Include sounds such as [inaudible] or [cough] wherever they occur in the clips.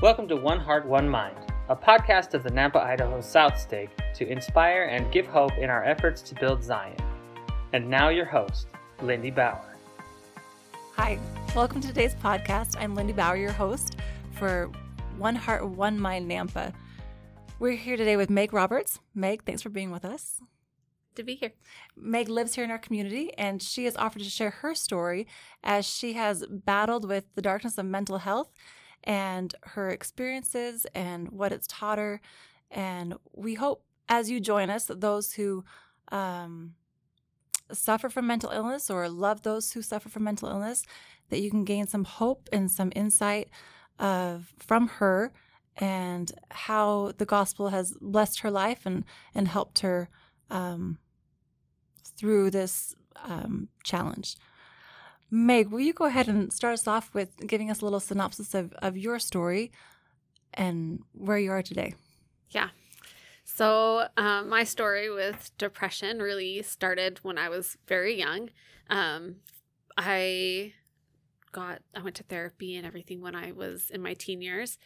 Welcome to One Heart, One Mind, a podcast of the Nampa, Idaho South Stake to inspire and give hope in our efforts to build Zion. And now, your host, Lindy Bauer. Hi, welcome to today's podcast. I'm Lindy Bauer, your host for One Heart, One Mind Nampa. We're here today with Meg Roberts. Meg, thanks for being with us. To be here. Meg lives here in our community and she has offered to share her story as she has battled with the darkness of mental health and her experiences and what it's taught her. And we hope as you join us, those who um, suffer from mental illness or love those who suffer from mental illness, that you can gain some hope and some insight of from her and how the gospel has blessed her life and and helped her um, through this um, challenge. Meg, will you go ahead and start us off with giving us a little synopsis of, of your story and where you are today? Yeah. So, um, my story with depression really started when I was very young. Um, I got, I went to therapy and everything when I was in my teen years.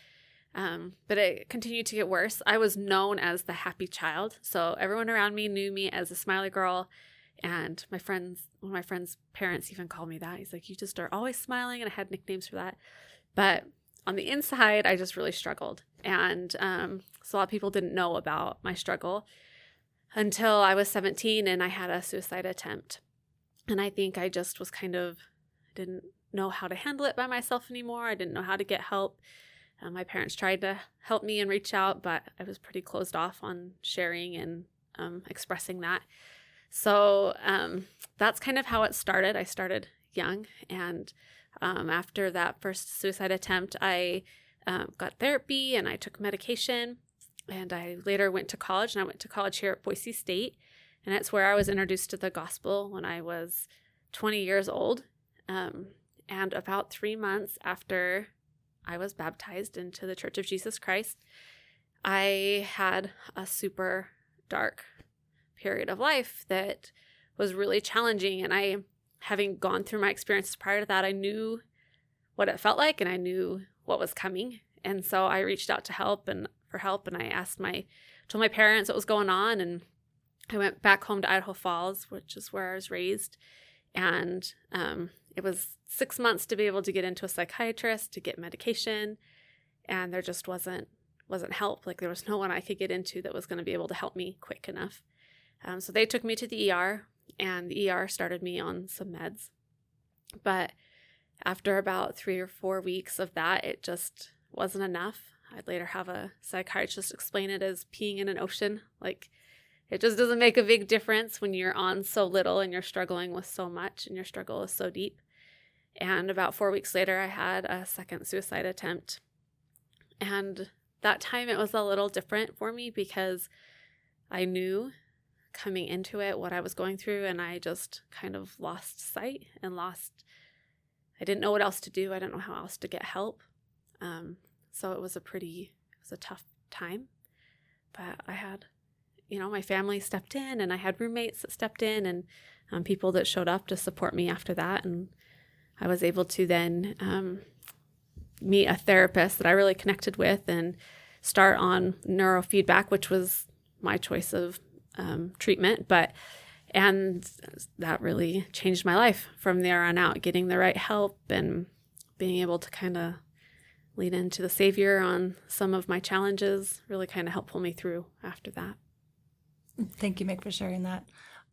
Um, but it continued to get worse. I was known as the happy child. So, everyone around me knew me as a smiley girl. And my friends, one of my friends' parents even called me that. He's like, You just are always smiling. And I had nicknames for that. But on the inside, I just really struggled. And um, so a lot of people didn't know about my struggle until I was 17 and I had a suicide attempt. And I think I just was kind of didn't know how to handle it by myself anymore. I didn't know how to get help. Uh, my parents tried to help me and reach out, but I was pretty closed off on sharing and um, expressing that. So um, that's kind of how it started. I started young, and um, after that first suicide attempt, I um, got therapy and I took medication. And I later went to college, and I went to college here at Boise State. And that's where I was introduced to the gospel when I was 20 years old. Um, and about three months after I was baptized into the Church of Jesus Christ, I had a super dark period of life that was really challenging. And I, having gone through my experiences prior to that, I knew what it felt like and I knew what was coming. And so I reached out to help and for help and I asked my told my parents what was going on and I went back home to Idaho Falls, which is where I was raised. And um, it was six months to be able to get into a psychiatrist to get medication. And there just wasn't wasn't help. Like there was no one I could get into that was going to be able to help me quick enough. Um, so they took me to the ER, and the ER started me on some meds. But after about three or four weeks of that, it just wasn't enough. I'd later have a psychiatrist explain it as peeing in an ocean. Like, it just doesn't make a big difference when you're on so little and you're struggling with so much and your struggle is so deep. And about four weeks later, I had a second suicide attempt. And that time it was a little different for me because I knew coming into it what I was going through, and I just kind of lost sight and lost. I didn't know what else to do. I didn't know how else to get help. Um, so it was a pretty, it was a tough time. But I had, you know, my family stepped in, and I had roommates that stepped in, and um, people that showed up to support me after that, and I was able to then um, meet a therapist that I really connected with and start on neurofeedback, which was my choice of um, treatment, but and that really changed my life from there on out. Getting the right help and being able to kind of lean into the Savior on some of my challenges really kind of helped pull me through after that. Thank you, Meg, for sharing that.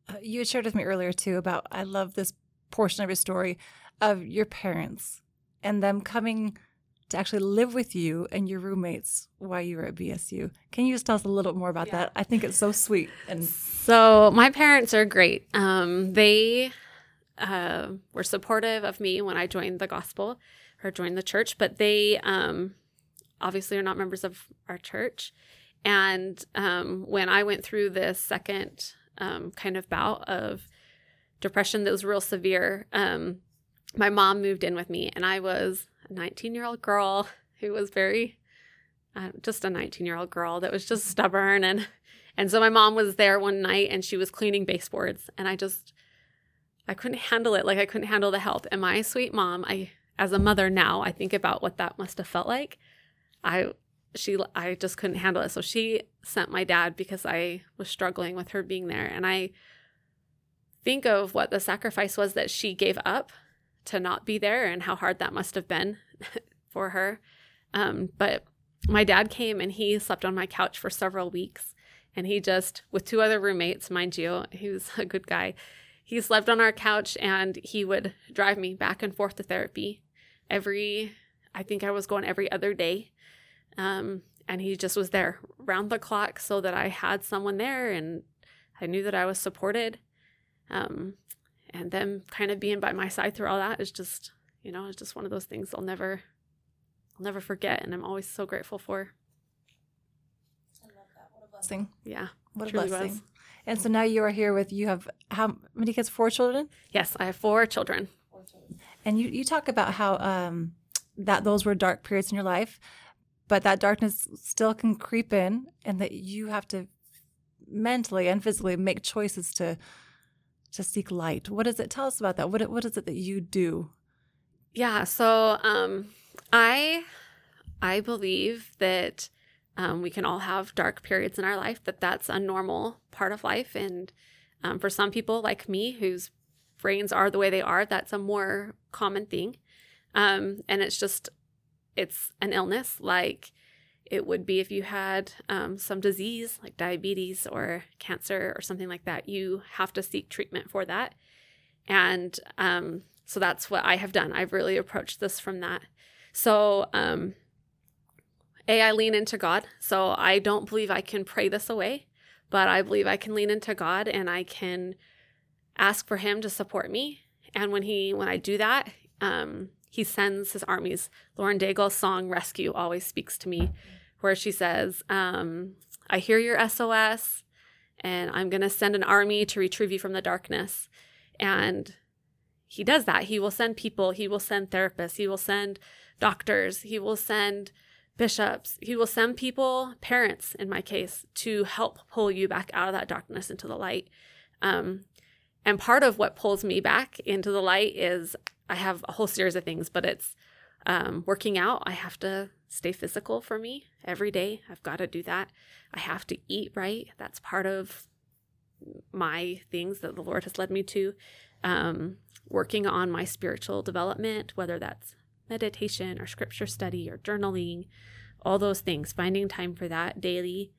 Uh, you had shared with me earlier too about I love this portion of your story of your parents and them coming to actually live with you and your roommates while you were at BSU. Can you just tell us a little bit more about yeah. that? I think it's so sweet. And so my parents are great. Um, they uh, were supportive of me when I joined the gospel or joined the church, but they um, obviously are not members of our church. And um, when I went through this second um, kind of bout of depression that was real severe, um, my mom moved in with me, and I was 19 year old girl who was very, uh, just a 19 year old girl that was just stubborn. And, and so my mom was there one night and she was cleaning baseboards. And I just, I couldn't handle it. Like I couldn't handle the help. And my sweet mom, I, as a mother now, I think about what that must have felt like. I she I just couldn't handle it. So she sent my dad because I was struggling with her being there and I think of what the sacrifice was that she gave up to not be there and how hard that must have been [laughs] for her. Um, but my dad came and he slept on my couch for several weeks. And he just with two other roommates mind you he was [laughs] a good guy he slept on our couch and he would drive me back and forth to therapy every i think i was going every other day. Um, and he just was there round the clock so that i had someone there and i knew that i was supported. Um, and them kind of being by my side through all that is just you know it's just one of those things i'll never i'll never forget and i'm always so grateful for I love that. What a blessing. yeah What a blessing. was. And so now you are here with you have how many kids? Four children. yes i have four children And you you talk about how um that those were dark periods in your life, but that darkness still can creep in, and that you have to mentally and physically make choices to to seek light. What does it tell us about that? What what is it that you do? Yeah, so um I I believe that um, we can all have dark periods in our life. That that's a normal part of life, and um, for some people like me, whose brains are the way they are, that's a more common thing. Um, and it's just it's an illness like it would be if you had um, some disease like diabetes or cancer or something like that. You have to seek treatment for that, and um, so that's what I have done. I've really approached this from that. So, um, A, I lean into God. So I don't believe I can pray this away, but I believe I can lean into God and I can ask for Him to support me. And when He, when I do that, um, He sends His armies. Lauren Daigle's song "Rescue" always speaks to me, where she says, um, "I hear your SOS, and I'm going to send an army to retrieve you from the darkness." And he does that. He will send people, he will send therapists, he will send doctors, he will send bishops, he will send people, parents in my case, to help pull you back out of that darkness into the light. Um, and part of what pulls me back into the light is I have a whole series of things, but it's um, working out. I have to stay physical for me every day. I've got to do that. I have to eat right. That's part of my things that the Lord has led me to. Um, working on my spiritual development, whether that's meditation or scripture study or journaling, all those things, finding time for that daily,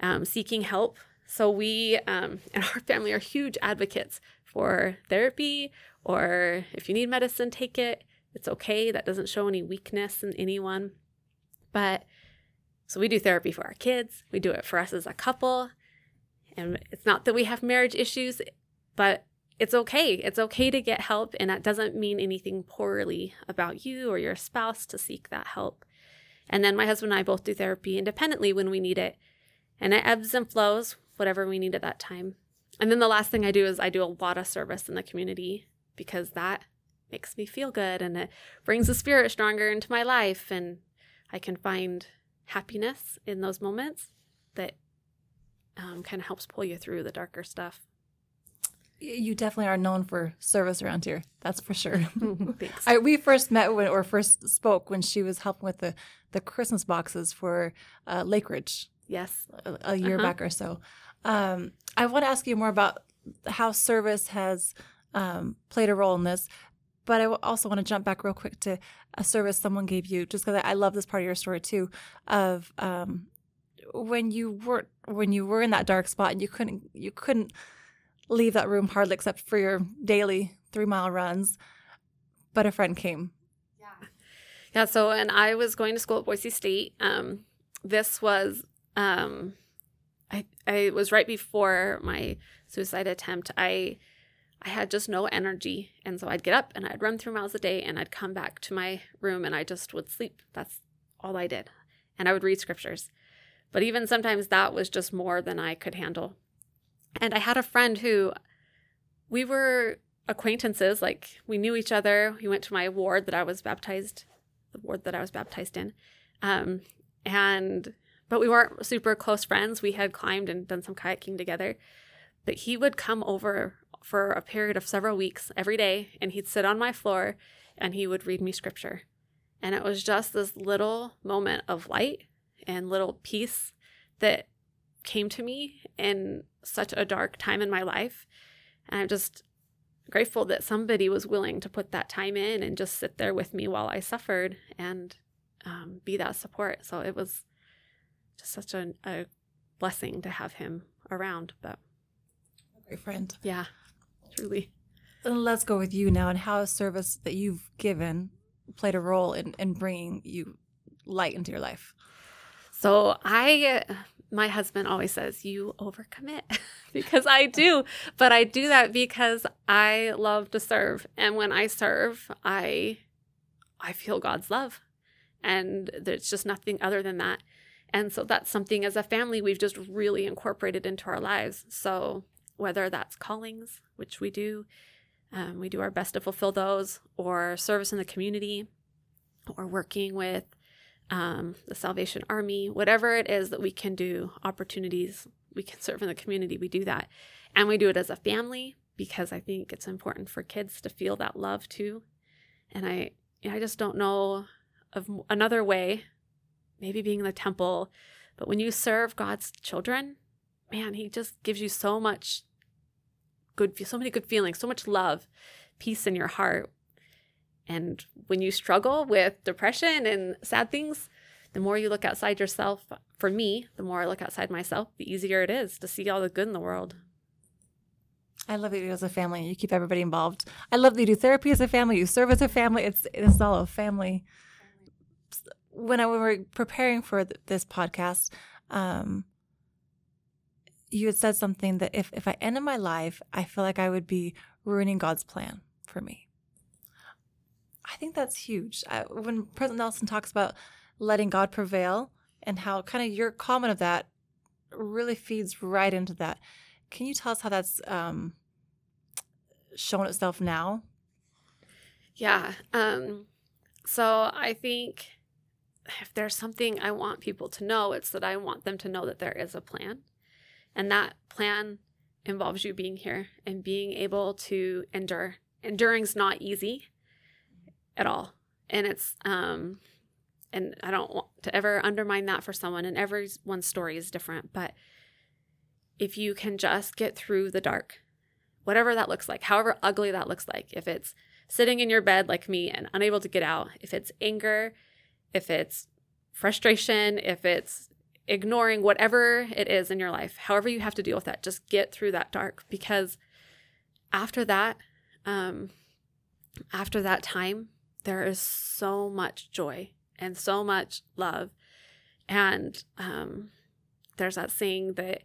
um, seeking help. So, we um, [laughs] and our family are huge advocates for therapy, or if you need medicine, take it. It's okay. That doesn't show any weakness in anyone. But so we do therapy for our kids, we do it for us as a couple. And it's not that we have marriage issues, but it's okay. It's okay to get help, and that doesn't mean anything poorly about you or your spouse to seek that help. And then my husband and I both do therapy independently when we need it, and it ebbs and flows, whatever we need at that time. And then the last thing I do is I do a lot of service in the community because that makes me feel good and it brings the spirit stronger into my life, and I can find happiness in those moments that um, kind of helps pull you through the darker stuff. You definitely are known for service around here. That's for sure. [laughs] [laughs] Thanks. I, we first met when, or first spoke when she was helping with the, the Christmas boxes for uh, Lake Ridge yes. a, a year Uh-huh. back or so. Um, I want to ask you more about how service has um, played a role in this, but I also want to jump back real quick to a service someone gave you, just because I, love this part of your story too, of um, when you were when you were in that dark spot and you couldn't you couldn't leave that room hardly except for your daily three mile runs, but a friend came. Yeah. Yeah. So, and I was going to school at Boise State. Um, this was, um, I, I was right before my suicide attempt. I, I had just no energy. And so I'd get up and I'd run three miles a day and I'd come back to my room and I just would sleep. That's all I did. And I would read scriptures. But even sometimes that was just more than I could handle. And I had a friend who we were acquaintances, like we knew each other. He went to my ward that I was baptized, the ward that I was baptized in. Um, and but we weren't super close friends. We had climbed and done some kayaking together. But he would come over for a period of several weeks every day and he'd sit on my floor and he would read me scripture. And it was just this little moment of light and little peace that came to me in such a dark time in my life. And I'm just grateful that somebody was willing to put that time in and just sit there with me while I suffered and um, be that support. So it was just such a, a blessing to have him around. But great friend. Yeah, truly. Let's go with you now and how a service that you've given played a role in, in bringing you light into your life. So I, my husband always says, you overcommit [laughs] because I do, but I do that because I love to serve. And when I serve, I, I feel God's love and there's just nothing other than that. And so that's something as a family we've just really incorporated into our lives. So whether that's callings, which we do, um, we do our best to fulfill those, or service in the community, or working with um, the Salvation Army, whatever it is that we can do, opportunities we can serve in the community, we do that. And we do it as a family because I think it's important for kids to feel that love too. And I, I just don't know of another way, maybe being in the temple, but when you serve God's children, man, He just gives you so much good, so many good feelings, so much love, peace in your heart. And when you struggle with depression and sad things, the more you look outside yourself, for me, the more I look outside myself, the easier it is to see all the good in the world. I love that you do as a family. You keep everybody involved. I love that you do therapy as a family. You serve as a family. It's it's all a family. When I we were preparing for this podcast, um, you had said something that if, if I ended my life, I feel like I would be ruining God's plan for me. I think that's huge. I, when President Nelson talks about letting God prevail and how kind of your comment of that really feeds right into that. Can you tell us how that's um, shown itself now? Yeah. Um, so I think if there's something I want people to know, it's that I want them to know that there is a plan and that plan involves you being here and being able to endure. Enduring's not easy at all. And it's um and I don't want to ever undermine that for someone and everyone's story is different, but if you can just get through the dark, whatever that looks like, however ugly that looks like, if it's sitting in your bed like me and unable to get out, if it's anger, if it's frustration, if it's ignoring whatever it is in your life, however you have to deal with that, just get through that dark because after that, um, after that time, there is so much joy and so much love. And um, there's that saying that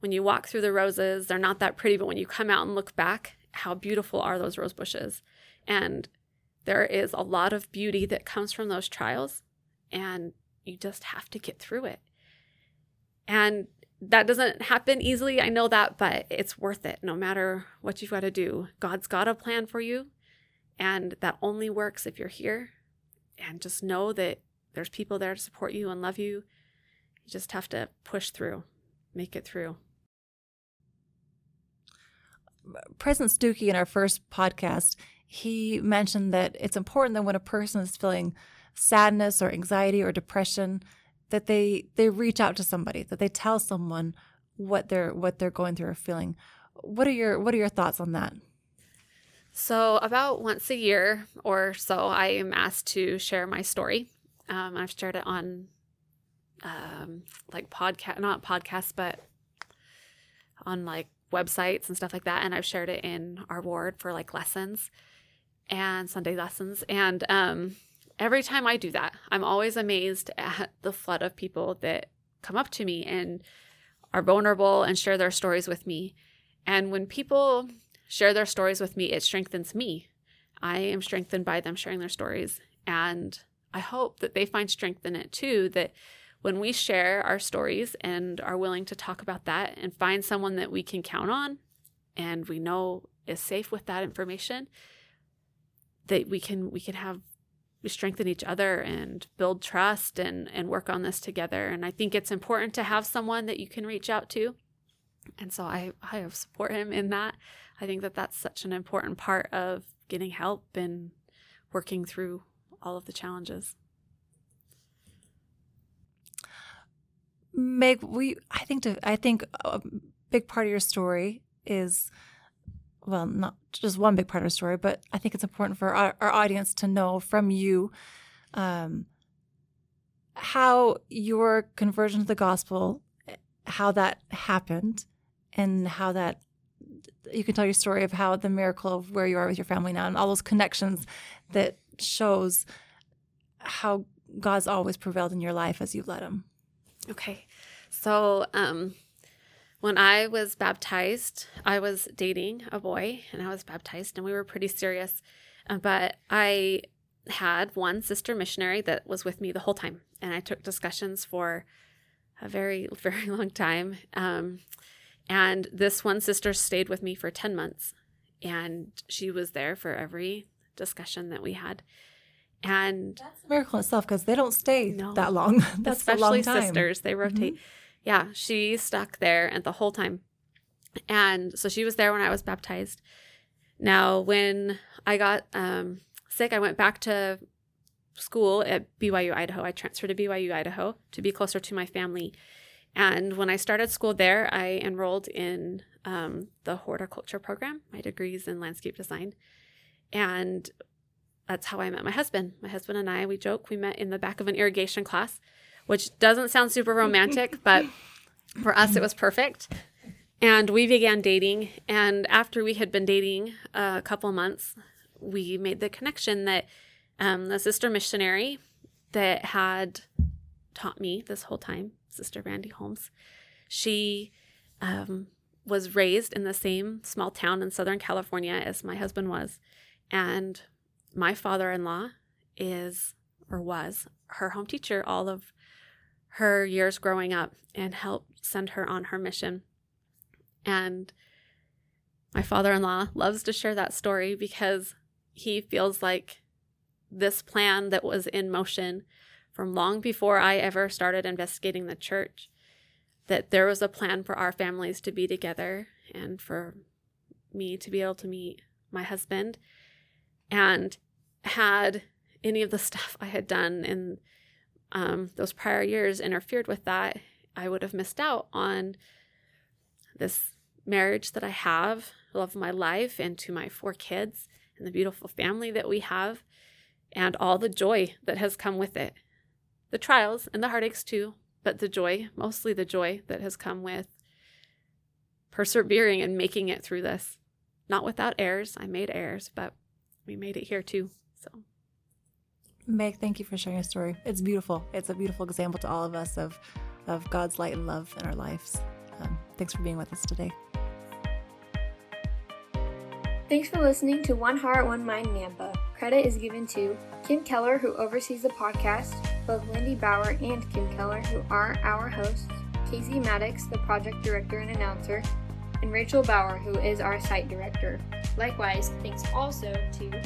when you walk through the roses, they're not that pretty, but when you come out and look back, how beautiful are those rose bushes? And there is a lot of beauty that comes from those trials, and you just have to get through it. And that doesn't happen easily. I know that, but it's worth it no matter what you've got to do. God's got a plan for you, and that only works if you're here. And just know that there's people there to support you and love you. You just have to push through, make it through. President Stuckey in our first podcast, he mentioned that it's important that when a person is feeling sadness or anxiety or depression, that they they reach out to somebody, that they tell someone what they're what they're going through or feeling. What are your what are your thoughts on that? So about once a year or so, I am asked to share my story. Um, I've shared it on um, like podcast, not podcasts, but on like websites and stuff like that. And I've shared it in our ward for like lessons and Sunday lessons. And um, every time I do that, I'm always amazed at the flood of people that come up to me and are vulnerable and share their stories with me. And when people share their stories with me, it strengthens me. I am strengthened by them sharing their stories. And I hope that they find strength in it too, that when we share our stories and are willing to talk about that and find someone that we can count on and we know is safe with that information, that we can we can have strengthen each other and build trust and and work on this together. And i think it's important to have someone that you can reach out to. And so i i support him in that. I think that that's such an important part of getting help and working through all of the challenges. Meg, we I think to, I think a big part of your story is well, not just one big part of the story, but I think it's important for our, our audience to know from you um, how your conversion to the gospel, how that happened, and how that you can tell your story of how the miracle of where you are with your family now and all those connections that shows how God's always prevailed in your life as you've led Him. Okay. So, um, when I was baptized, I was dating a boy and I was baptized and we were pretty serious. Uh, but I had one sister missionary that was with me the whole time. And I took discussions for a very, [laughs] very long time. Um, and this one sister stayed with me for 10 months. And she was there for every discussion that we had. And that's a miracle itself because they don't stay no, that long. [laughs] that's especially a long time. sisters. They rotate. Mm-hmm yeah, she stuck there and the whole time. And so she was there when I was baptized. Now, when I got um, sick, I went back to school at BYU Idaho. I transferred to BYU Idaho to be closer to my family. And when I started school there, I enrolled in um, the horticulture program. My degrees in landscape design. And that's how I met my husband. My husband and I, we joke, we met in the back of an irrigation class which doesn't sound super romantic, [laughs] but for us, it was perfect. And we began dating. And after we had been dating a couple months, we made the connection that um, the sister missionary that had taught me this whole time, Sister Randy Holmes, she um, was raised in the same small town in Southern California as my husband was. And my father in law is or was her home teacher all of her years growing up and help send her on her mission. And my father in law loves to share that story because he feels like this plan that was in motion from long before I ever started investigating the church, that there was a plan for our families to be together and for me to be able to meet my husband. And had any of the [laughs] stuff I had done in um, those prior years interfered with that, I would have missed out on this marriage that I have, love of my life, and to my four kids and the beautiful family that we have, and all the joy that has come with it. The trials and the heartaches too, but the joy, mostly the joy that has come with persevering and making it through this. Not without errors. I made errors, but we made it here too. So Meg, thank you for sharing your story. It's beautiful. It's a beautiful example to all of us of, of God's light and love in our lives. Um, thanks for being with us today. Thanks for listening to One Heart, One Mind Nampa. Credit is given to Kim Keller, who oversees the podcast, both Lindy Bauer and Kim Keller, who are our hosts, Casey Maddox, the project director and announcer, and Rachel Bauer, who is our site director. Likewise, thanks also to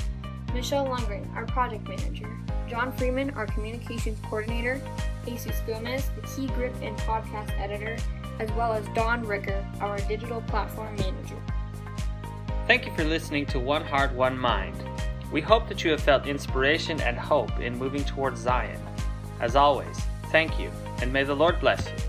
Michelle Lundgren, our project manager, John Freeman, our communications coordinator, Jesus Gomez, the key grip and podcast editor, as well as Don Ricker, our digital platform manager. Thank you for listening to One Heart, One Mind. We hope that you have felt inspiration and hope in moving towards Zion. As always, thank you, and may the Lord bless you.